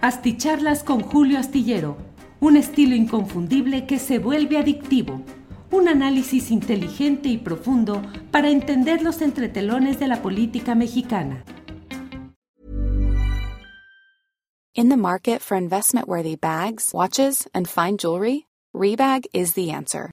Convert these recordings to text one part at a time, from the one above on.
Asticharlas con Julio Astillero, un estilo inconfundible que se vuelve adictivo. Un análisis inteligente y profundo para entender los entretelones de la política mexicana. In the market for investment-worthy bags, watches, and fine jewelry, Rebag is the answer.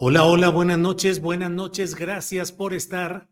Hola, hola, buenas noches, buenas noches. Gracias por estar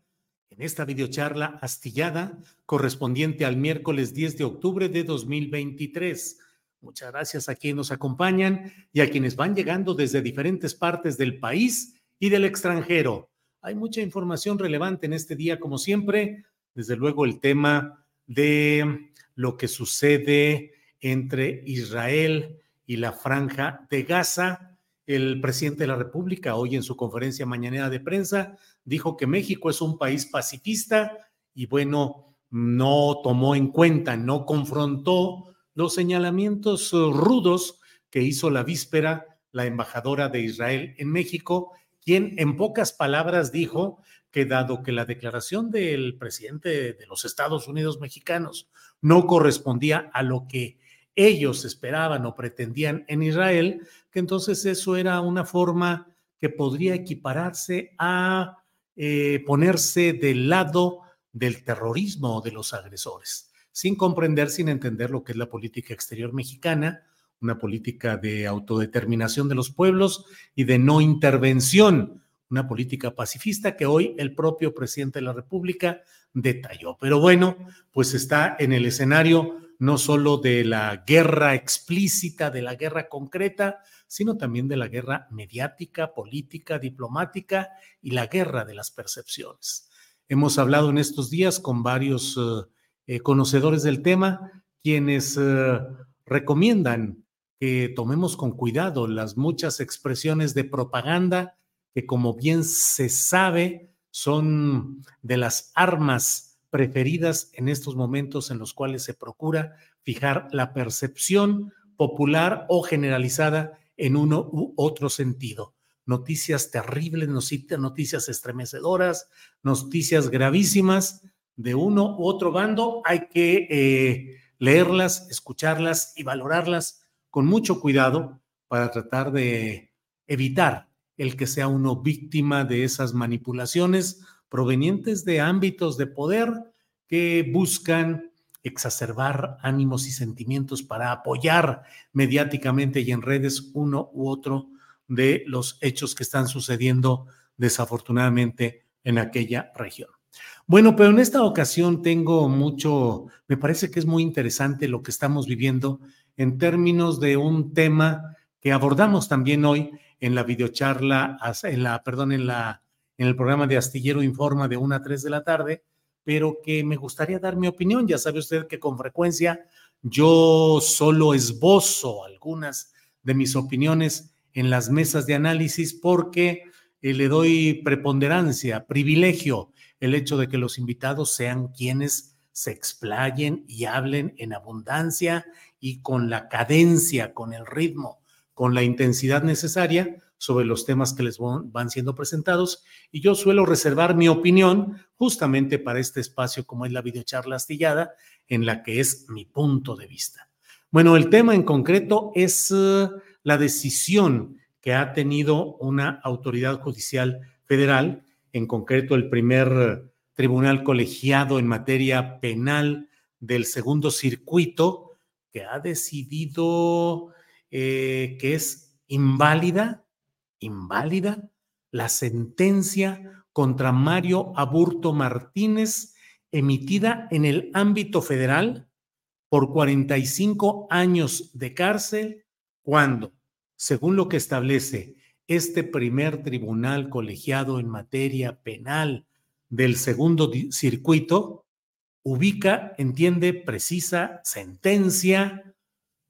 en esta videocharla astillada correspondiente al miércoles 10 de octubre de 2023. Muchas gracias a quienes nos acompañan y a quienes van llegando desde diferentes partes del país y del extranjero. Hay mucha información relevante en este día, como siempre. Desde luego el tema de lo que sucede entre Israel y la franja de Gaza el presidente de la República hoy en su conferencia mañanera de prensa dijo que México es un país pacifista y bueno, no tomó en cuenta, no confrontó los señalamientos rudos que hizo la víspera la embajadora de Israel en México, quien en pocas palabras dijo que dado que la declaración del presidente de los Estados Unidos mexicanos no correspondía a lo que ellos esperaban o pretendían en Israel, que entonces eso era una forma que podría equipararse a eh, ponerse del lado del terrorismo o de los agresores, sin comprender, sin entender lo que es la política exterior mexicana, una política de autodeterminación de los pueblos y de no intervención, una política pacifista que hoy el propio presidente de la República detalló. Pero bueno, pues está en el escenario no solo de la guerra explícita, de la guerra concreta, sino también de la guerra mediática, política, diplomática y la guerra de las percepciones. Hemos hablado en estos días con varios eh, eh, conocedores del tema, quienes eh, recomiendan que tomemos con cuidado las muchas expresiones de propaganda que, como bien se sabe, son de las armas preferidas en estos momentos en los cuales se procura fijar la percepción popular o generalizada en uno u otro sentido. Noticias terribles, noticias estremecedoras, noticias gravísimas de uno u otro bando. Hay que eh, leerlas, escucharlas y valorarlas con mucho cuidado para tratar de evitar el que sea uno víctima de esas manipulaciones provenientes de ámbitos de poder que buscan exacerbar ánimos y sentimientos para apoyar mediáticamente y en redes uno u otro de los hechos que están sucediendo desafortunadamente en aquella región. Bueno, pero en esta ocasión tengo mucho, me parece que es muy interesante lo que estamos viviendo en términos de un tema que abordamos también hoy en la videocharla, en la, perdón, en la en el programa de Astillero Informa de 1 a 3 de la tarde, pero que me gustaría dar mi opinión. Ya sabe usted que con frecuencia yo solo esbozo algunas de mis opiniones en las mesas de análisis porque eh, le doy preponderancia, privilegio, el hecho de que los invitados sean quienes se explayen y hablen en abundancia y con la cadencia, con el ritmo, con la intensidad necesaria sobre los temas que les van siendo presentados y yo suelo reservar mi opinión justamente para este espacio como es la videocharla astillada en la que es mi punto de vista. Bueno, el tema en concreto es eh, la decisión que ha tenido una autoridad judicial federal, en concreto el primer tribunal colegiado en materia penal del segundo circuito, que ha decidido eh, que es inválida, inválida la sentencia contra Mario Aburto Martínez emitida en el ámbito federal por 45 años de cárcel cuando, según lo que establece este primer tribunal colegiado en materia penal del segundo circuito, ubica, entiende, precisa sentencia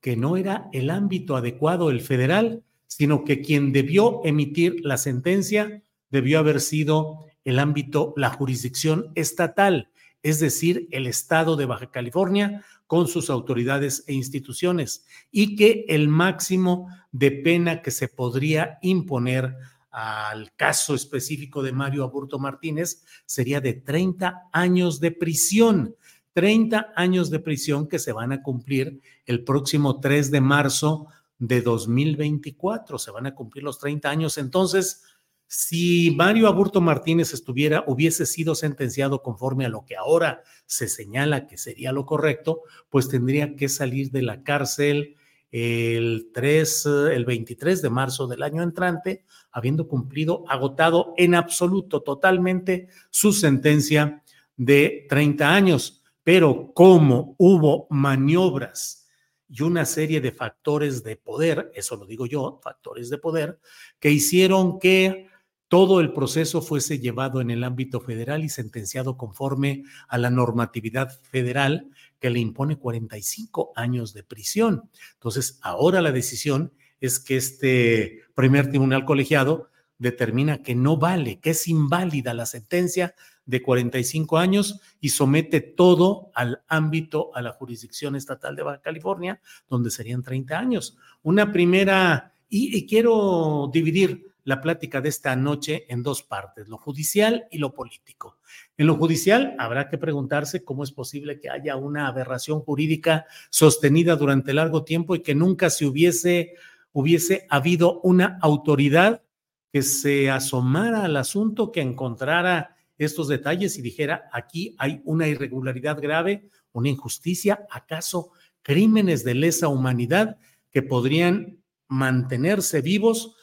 que no era el ámbito adecuado el federal, sino que quien debió emitir la sentencia debió haber sido el ámbito, la jurisdicción estatal, es decir, el estado de Baja California con sus autoridades e instituciones, y que el máximo de pena que se podría imponer al caso específico de Mario Aburto Martínez sería de 30 años de prisión. 30 años de prisión que se van a cumplir el próximo 3 de marzo de 2024. Se van a cumplir los 30 años. Entonces, si Mario Aburto Martínez estuviera, hubiese sido sentenciado conforme a lo que ahora se señala que sería lo correcto, pues tendría que salir de la cárcel el 3, el 23 de marzo del año entrante, habiendo cumplido, agotado en absoluto, totalmente su sentencia de 30 años. Pero como hubo maniobras y una serie de factores de poder, eso lo digo yo, factores de poder, que hicieron que todo el proceso fuese llevado en el ámbito federal y sentenciado conforme a la normatividad federal que le impone 45 años de prisión. Entonces, ahora la decisión es que este primer tribunal colegiado determina que no vale, que es inválida la sentencia de 45 años y somete todo al ámbito, a la jurisdicción estatal de Baja California, donde serían 30 años. Una primera, y, y quiero dividir la plática de esta noche en dos partes, lo judicial y lo político. En lo judicial habrá que preguntarse cómo es posible que haya una aberración jurídica sostenida durante largo tiempo y que nunca se hubiese, hubiese habido una autoridad que se asomara al asunto, que encontrara estos detalles y dijera, aquí hay una irregularidad grave, una injusticia, acaso crímenes de lesa humanidad que podrían mantenerse vivos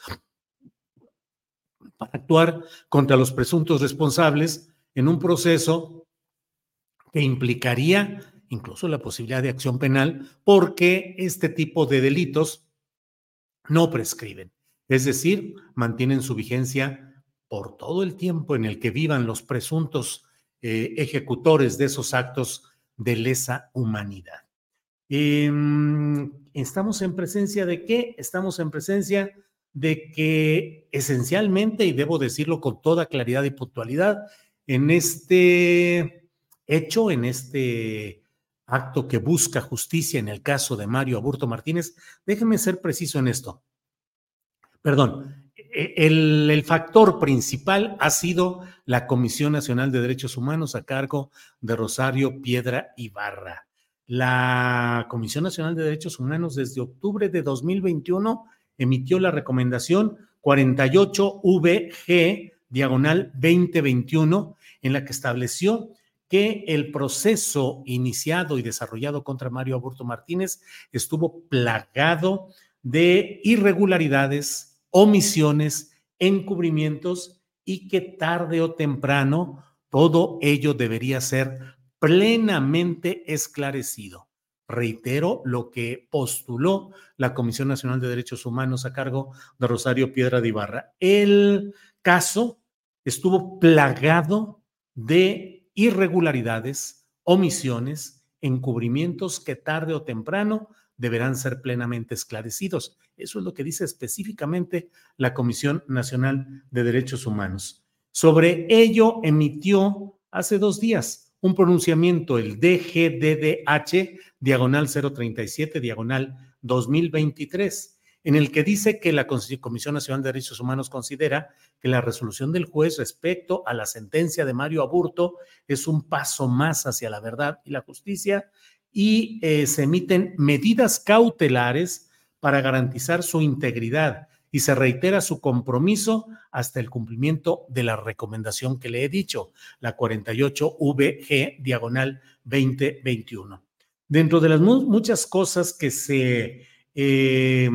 para actuar contra los presuntos responsables en un proceso que implicaría incluso la posibilidad de acción penal porque este tipo de delitos no prescriben. Es decir, mantienen su vigencia por todo el tiempo en el que vivan los presuntos eh, ejecutores de esos actos de lesa humanidad. Em, ¿Estamos en presencia de qué? Estamos en presencia de que esencialmente, y debo decirlo con toda claridad y puntualidad, en este hecho, en este acto que busca justicia en el caso de Mario Aburto Martínez, déjeme ser preciso en esto. Perdón, e, el, factor principal ha sido la Comisión Nacional de Derechos Humanos a cargo de Rosario Piedra Ibarra. La Comisión Nacional de Derechos Humanos desde octubre de 2021 emitió la recomendación 48VG diagonal 2021 en la que estableció que el proceso iniciado y desarrollado contra Mario Aburto Martínez estuvo plagado de irregularidades, omisiones, encubrimientos y que tarde o temprano todo ello debería ser plenamente esclarecido. Reitero lo que postuló la Comisión Nacional de Derechos Humanos a cargo de Rosario Piedra de Ibarra. El caso estuvo plagado de irregularidades, omisiones, encubrimientos que tarde o temprano deberán ser plenamente esclarecidos. Eso es lo que dice específicamente la Comisión Nacional de Derechos Humanos. Sobre ello emitió hace dos días un pronunciamiento, el DGDDH, diagonal 037, diagonal 2023, en el que dice que la Comisión Nacional de Derechos Humanos considera que la resolución del juez respecto a la sentencia de Mario Aburto es un paso más hacia la verdad y la justicia y eh, se emiten medidas cautelares para garantizar su integridad y se reitera su compromiso hasta el cumplimiento de la recomendación que le he dicho, la 48VG diagonal 2021. Dentro de las muchas cosas que se eh,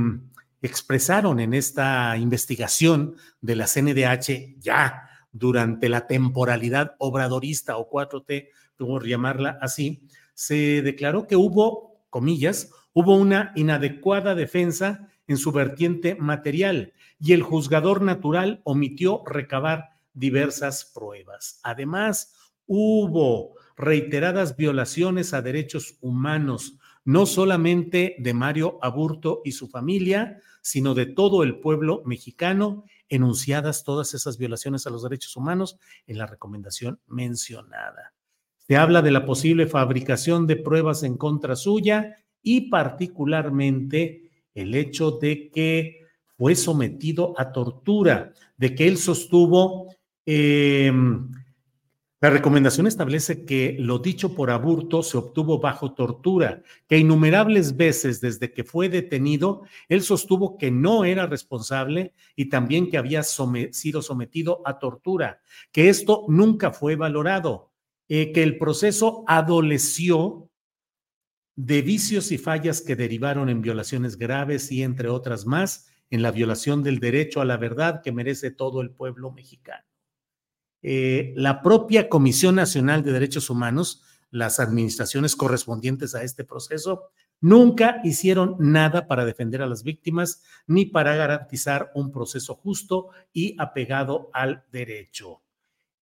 expresaron en esta investigación de la CNDH ya durante la temporalidad obradorista o 4T, podemos llamarla así, se declaró que hubo, comillas, hubo una inadecuada defensa en su vertiente material y el juzgador natural omitió recabar diversas pruebas. Además, hubo reiteradas violaciones a derechos humanos, no solamente de Mario Aburto y su familia, sino de todo el pueblo mexicano, enunciadas todas esas violaciones a los derechos humanos en la recomendación mencionada. Se habla de la posible fabricación de pruebas en contra suya y particularmente el hecho de que fue sometido a tortura, de que él sostuvo eh, la recomendación establece que lo dicho por Aburto se obtuvo bajo tortura, que innumerables veces desde que fue detenido, él sostuvo que no era responsable y también que había sido sometido a tortura, que esto nunca fue valorado, eh, que el proceso adoleció de vicios y fallas que derivaron en violaciones graves y entre otras más, en la violación del derecho a la verdad que merece todo el pueblo mexicano. Eh, la propia Comisión Nacional de Derechos Humanos, las administraciones correspondientes a este proceso, nunca hicieron nada para defender a las víctimas ni para garantizar un proceso justo y apegado al derecho.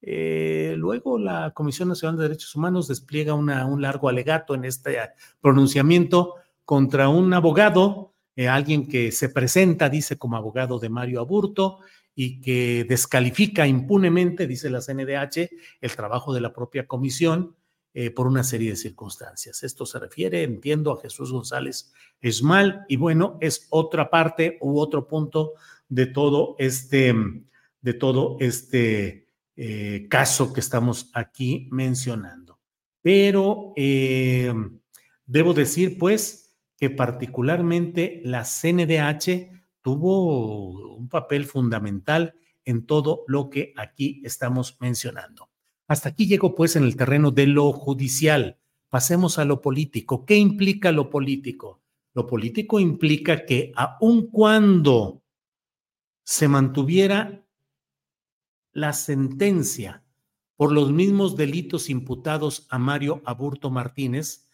Eh, luego la Comisión Nacional de Derechos Humanos despliega un largo alegato en este pronunciamiento contra un abogado, eh, alguien que se presenta, dice, como abogado de Mario Aburto, y que descalifica impunemente, dice la CNDH, el trabajo de la propia comisión eh, por una serie de circunstancias. Esto se refiere, entiendo, a Jesús González Esmal y bueno, es otra parte u otro punto de todo este, de todo este eh, caso que estamos aquí mencionando. Pero eh, debo decir, pues, que particularmente la CNDH tuvo un papel fundamental en todo lo que aquí estamos mencionando. Hasta aquí llego pues en el terreno de lo judicial. Pasemos a lo político. ¿Qué implica lo político? Lo político implica que aun cuando se mantuviera la sentencia por los mismos delitos imputados a Mario Aburto Martínez,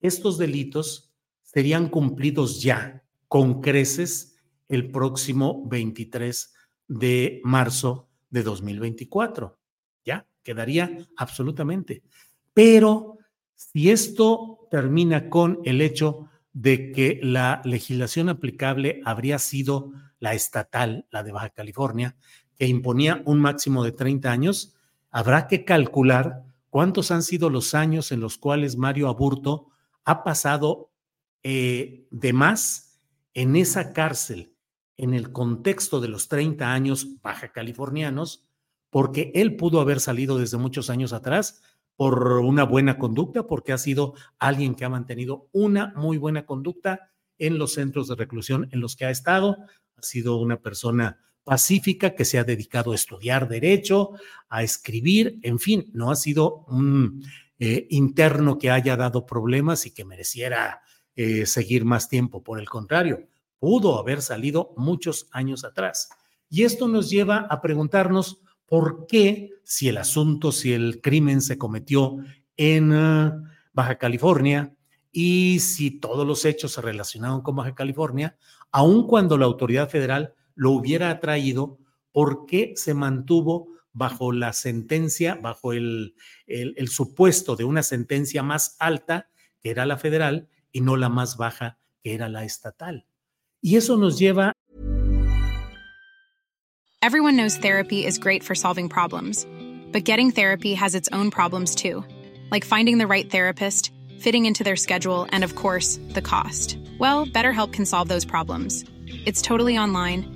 estos delitos serían cumplidos ya con creces el próximo 23 de marzo de 2024. Ya, quedaría absolutamente. Pero si esto termina con el hecho de que la legislación aplicable habría sido la estatal, la de Baja California, que imponía un máximo de 30 años, habrá que calcular cuántos han sido los años en los cuales Mario Aburto ha pasado eh, de más en esa cárcel en el contexto de los 30 años baja californianos, porque él pudo haber salido desde muchos años atrás por una buena conducta, porque ha sido alguien que ha mantenido una muy buena conducta en los centros de reclusión en los que ha estado. Ha sido una persona pacífica que se ha dedicado a estudiar derecho, a escribir, en fin, no ha sido un eh, interno que haya dado problemas y que mereciera eh, seguir más tiempo. Por el contrario, pudo haber salido muchos años atrás. Y esto nos lleva a preguntarnos por qué, si el asunto, si el crimen se cometió en eh, Baja California y si todos los hechos se relacionaron con Baja California, aun cuando la autoridad federal lo hubiera traído, ¿por qué se mantuvo bajo la sentencia, bajo el, el supuesto de una sentencia más alta, que era la federal, y no la más baja, que era la estatal? Y eso nos lleva. Everyone knows therapy is great for solving problems, but getting therapy has its own problems too, like finding the right therapist, fitting into their schedule, and of course, the cost. Well, BetterHelp can solve those problems. It's totally online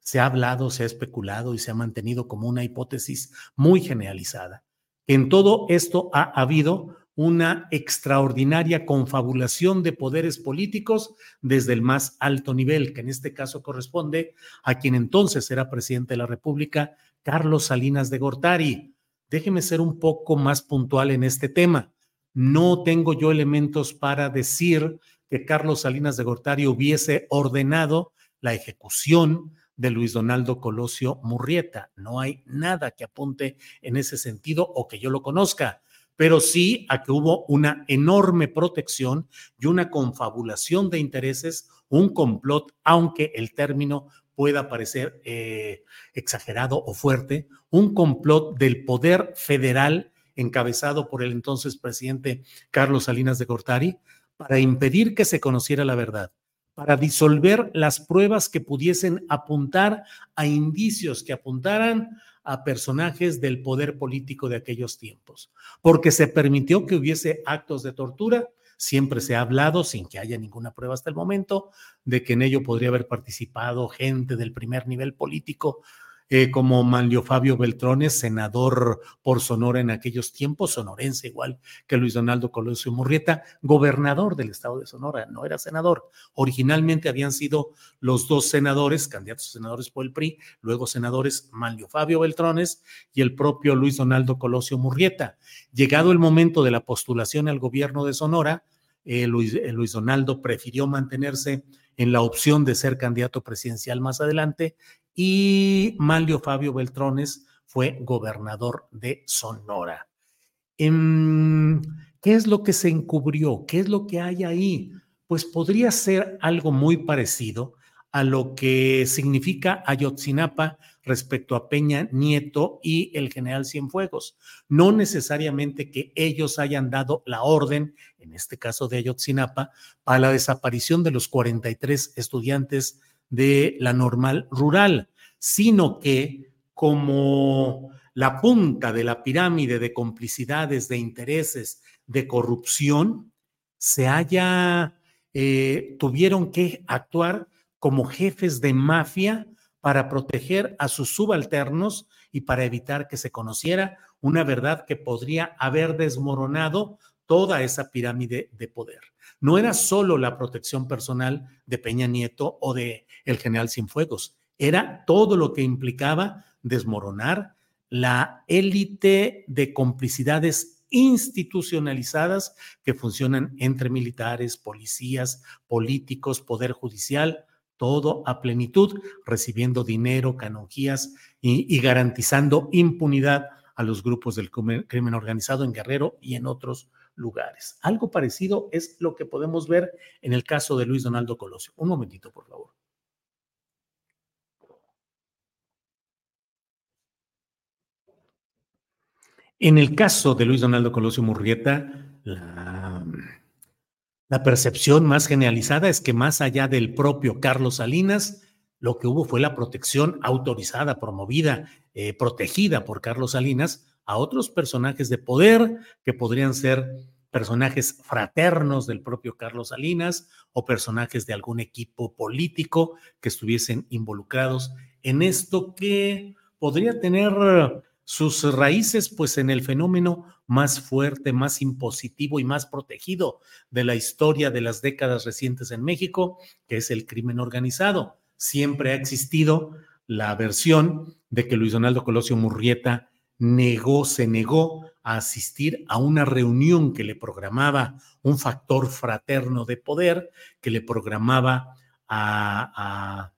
se ha hablado, se ha especulado y se ha mantenido como una hipótesis muy generalizada. En todo esto ha habido una extraordinaria confabulación de poderes políticos desde el más alto nivel, que en este caso corresponde a quien entonces era presidente de la República, Carlos Salinas de Gortari. Déjeme ser un poco más puntual en este tema. No tengo yo elementos para decir que Carlos Salinas de Gortari hubiese ordenado la ejecución de Luis Donaldo Colosio Murrieta. No hay nada que apunte en ese sentido o que yo lo conozca pero sí a que hubo una enorme protección y una confabulación de intereses, un complot, aunque el término pueda parecer eh, exagerado o fuerte, un complot del poder federal encabezado por el entonces presidente Carlos Salinas de Gortari para impedir que se conociera la verdad, para disolver las pruebas que pudiesen apuntar a indicios que apuntaran a personajes del poder político de aquellos tiempos, porque se permitió que hubiese actos de tortura. Siempre se ha hablado, sin que haya ninguna prueba hasta el momento, de que en ello podría haber participado gente del primer nivel político eh, como Manlio Fabio Beltrones, senador por Sonora en aquellos tiempos, sonorense igual que Luis Donaldo Colosio Murrieta, gobernador del estado de Sonora, no era senador. Originalmente habían sido los dos senadores, candidatos a senadores por el PRI, luego senadores Manlio Fabio Beltrones y el propio Luis Donaldo Colosio Murrieta. Llegado el momento de la postulación al gobierno de Sonora, eh, eh, Luis Donaldo prefirió mantenerse en la opción de ser candidato presidencial más adelante y Manlio Fabio Beltrones fue gobernador de Sonora. Em, ¿Qué es lo que se encubrió? ¿Qué es lo que hay ahí? Pues podría ser algo muy parecido a lo que significa Ayotzinapa respecto a Peña Nieto y el general Cienfuegos. No necesariamente que ellos hayan dado la orden, en este caso de Ayotzinapa, para la desaparición de los 43 estudiantes de la normal rural, sino que como la punta de la pirámide de complicidades, de intereses, de corrupción, se haya, eh, tuvieron que actuar como jefes de mafia para proteger a sus subalternos y para evitar que se conociera una verdad que podría haber desmoronado toda esa pirámide de poder. No era solo la protección personal de Peña Nieto o de el general Cienfuegos, era todo lo que implicaba desmoronar la élite de complicidades institucionalizadas que funcionan entre militares, policías, políticos, poder judicial, todo a plenitud, recibiendo dinero, canonjías y, y, garantizando impunidad a los grupos del crimen organizado en Guerrero y en otros lugares. Algo parecido es lo que podemos ver en el caso de Luis Donaldo Colosio. Un momentito, por favor. En el caso de Luis Donaldo Colosio Murrieta, la, percepción más generalizada es que más allá del propio Carlos Salinas, lo que hubo fue la protección autorizada, promovida, eh, protegida por Carlos Salinas a otros personajes de poder que podrían ser personajes fraternos del propio Carlos Salinas o personajes de algún equipo político que estuviesen involucrados en esto que podría tener sus raíces pues en el fenómeno más fuerte, más impositivo y más protegido de la historia de las décadas recientes en México, que es el crimen organizado. Siempre ha existido la versión de que Luis Donaldo Colosio Murrieta negó, se negó a asistir a una reunión que le programaba un factor fraterno de poder, que le programaba a,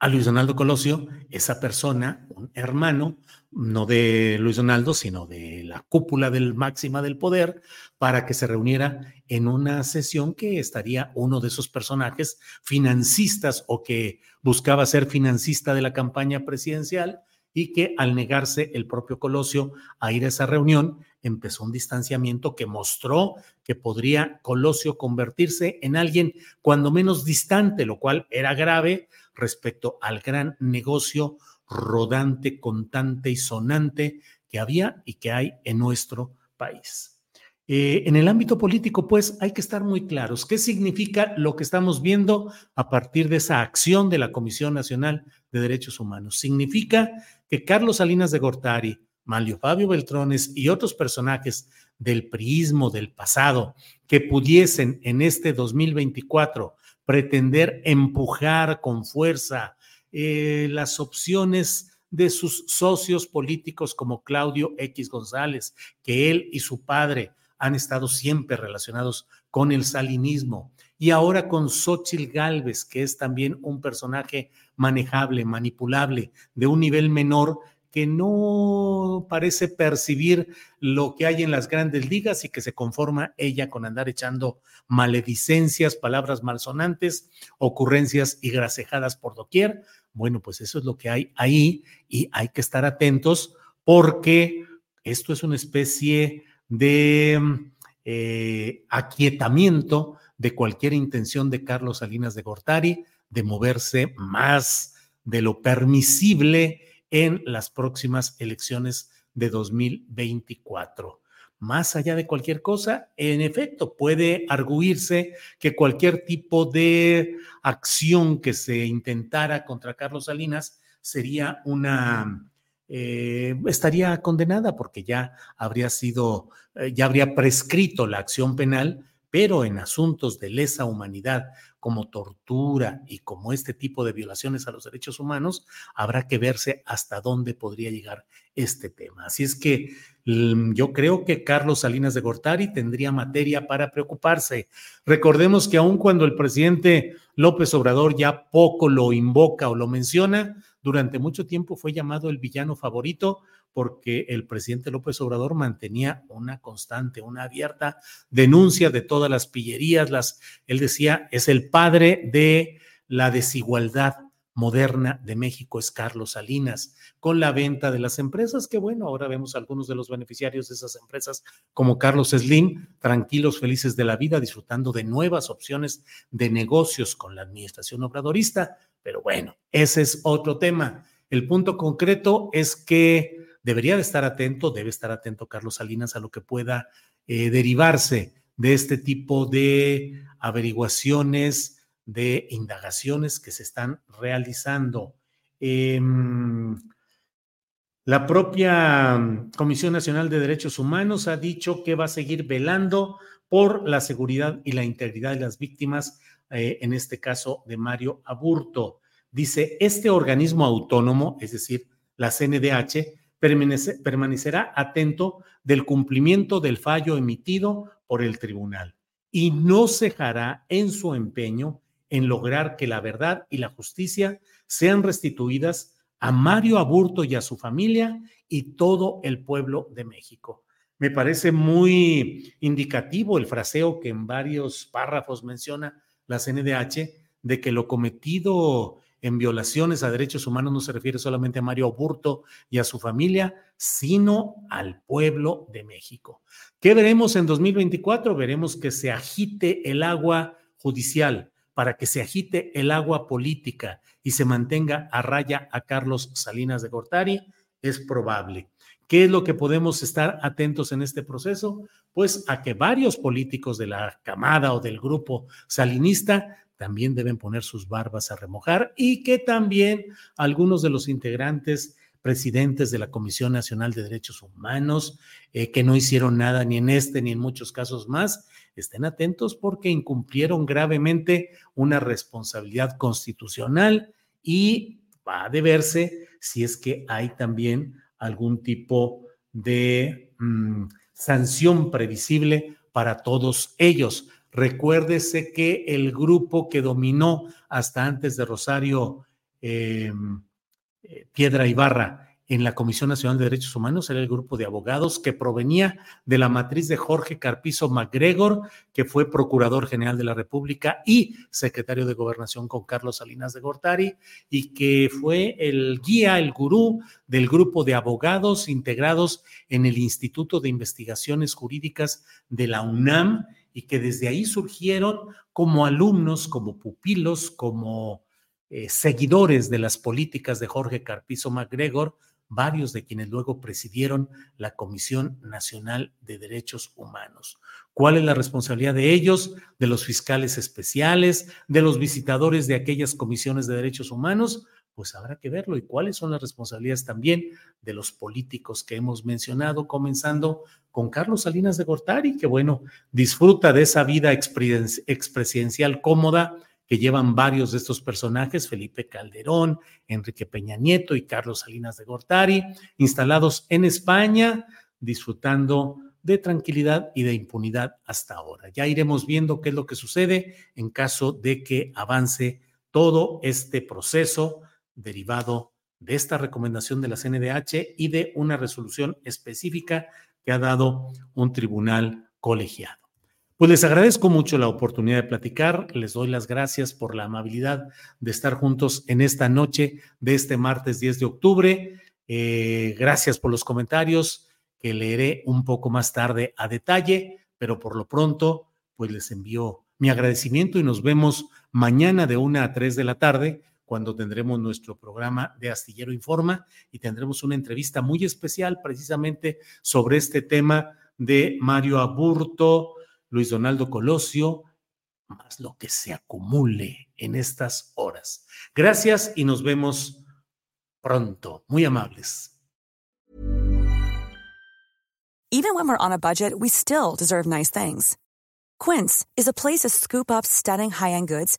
a Luis Donaldo Colosio, esa persona, un hermano, no de Luis Donaldo, sino de la cúpula del máxima del poder, para que se reuniera en una sesión que estaría uno de esos personajes financistas o que buscaba ser financista de la campaña presidencial y que al negarse el propio Colosio a ir a esa reunión, empezó un distanciamiento que mostró que podría Colosio convertirse en alguien cuando menos distante, lo cual era grave respecto al gran negocio rodante, contante y sonante que había y que hay en nuestro país. Eh, en el ámbito político, pues hay que estar muy claros. ¿Qué significa lo que estamos viendo a partir de esa acción de la Comisión Nacional de Derechos Humanos? Significa que Carlos Salinas de Gortari, Manlio Fabio Beltrones y otros personajes del priismo del pasado que pudiesen en este 2024 pretender empujar con fuerza eh, las opciones de sus socios políticos como Claudio X González, que él y su padre han estado siempre relacionados con el salinismo. Y ahora con Xochitl Galvez, que es también un personaje manejable, manipulable, de un nivel menor, que no parece percibir lo que hay en las grandes ligas y que se conforma ella con andar echando maledicencias, palabras malsonantes, ocurrencias y gracejadas por doquier. Bueno, pues eso es lo que hay ahí y hay que estar atentos porque esto es una especie de eh, aquietamiento de cualquier intención de Carlos Salinas de Gortari de moverse más de lo permisible en las próximas elecciones de 2024. Más allá de cualquier cosa, en efecto, puede arguirse que cualquier tipo de acción que se intentara contra Carlos Salinas sería una eh, estaría condenada porque ya habría sido, eh, ya habría prescrito la acción penal, pero en asuntos de lesa humanidad como tortura y como este tipo de violaciones a los derechos humanos, habrá que verse hasta dónde podría llegar este tema. Así es que mm, yo creo que Carlos Salinas de Gortari tendría materia para preocuparse. Recordemos que aun cuando el presidente López Obrador ya poco lo invoca o lo menciona, durante mucho tiempo fue llamado el villano favorito porque el presidente López Obrador mantenía una constante, una abierta denuncia de todas las pillerías, las, él decía, es el padre de la desigualdad moderna de México es Carlos Salinas, con la venta de las empresas, que bueno, ahora vemos algunos de los beneficiarios de esas empresas como Carlos Slim, tranquilos, felices de la vida, disfrutando de nuevas opciones de negocios con la administración obradorista. Pero bueno, ese es otro tema. El punto concreto es que debería de estar atento, debe estar atento Carlos Salinas a lo que pueda eh, derivarse de este tipo de averiguaciones, de indagaciones que se están realizando. Em, la propia Comisión Nacional de Derechos Humanos ha dicho que va a seguir velando por la seguridad y la integridad de las víctimas, eh, en este caso de Mario Aburto. Dice, este organismo autónomo, es decir, la CNDH, permanecerá atento del cumplimiento del fallo emitido por el tribunal y no cejará en su empeño en lograr que la verdad y la justicia sean restituidas a Mario Aburto y a su familia y todo el pueblo de México. Me parece muy indicativo el fraseo que en varios párrafos menciona la CNDH de que lo cometido en violaciones a derechos humanos no se refiere solamente a Mario Aburto y a su familia, sino al pueblo de México. ¿Qué veremos en 2024? Veremos que se agite el agua judicial, para que se agite el agua política y se mantenga a raya a Carlos Salinas de Gortari? Es probable. ¿Qué es lo que podemos estar atentos en este proceso? Pues a que varios políticos de la camada o del grupo salinista también deben poner sus barbas a remojar y que también algunos de los integrantes presidentes de la Comisión Nacional de Derechos Humanos, eh, que no hicieron nada ni en este ni en muchos casos más, estén atentos porque incumplieron gravemente una responsabilidad constitucional y va a deberse si es que hay también algún tipo de mm, sanción previsible para todos ellos. Recuérdese que el grupo que dominó hasta antes de Rosario eh, Piedra Ibarra en la Comisión Nacional de Derechos Humanos era el grupo de abogados que provenía de la matriz de Jorge Carpizo MacGregor, que fue Procurador General de la República y secretario de Gobernación con Carlos Salinas de Gortari, y que fue el guía, el gurú del grupo de abogados integrados en el Instituto de Investigaciones Jurídicas de la UNAM, y que desde ahí surgieron como alumnos, como pupilos, como eh, seguidores de las políticas de Jorge Carpizo MacGregor, varios de quienes luego presidieron la Comisión Nacional de Derechos Humanos. ¿Cuál es la responsabilidad de ellos, de los fiscales especiales, de los visitadores de aquellas comisiones de derechos humanos? Pues habrá que verlo. ¿Y cuáles son las responsabilidades también de los políticos que hemos mencionado, comenzando con Carlos Salinas de Gortari, que bueno, disfruta de esa vida expresidencial cómoda que llevan varios de estos personajes, Felipe Calderón, Enrique Peña Nieto y Carlos Salinas de Gortari, instalados en España, disfrutando de tranquilidad y de impunidad hasta ahora. Ya iremos viendo qué es lo que sucede en caso de que avance todo este proceso derivado de esta recomendación de la CNDH y de una resolución específica que ha dado un tribunal colegiado. Pues les agradezco mucho la oportunidad de platicar, les doy las gracias por la amabilidad de estar juntos en esta noche de este martes 10 de octubre. Eh, gracias por los comentarios que leeré un poco más tarde a detalle, pero por lo pronto, pues les envío mi agradecimiento y nos vemos mañana de una a tres de la tarde cuando tendremos nuestro programa de Astillero Informa y tendremos una entrevista muy especial precisamente sobre este tema de Mario Aburto, Luis Donaldo Colosio, más lo que se acumule en estas horas. Gracias y nos vemos pronto. Muy amables. Even when we're on a budget, we still deserve nice things. Quince is a place to scoop up stunning high-end goods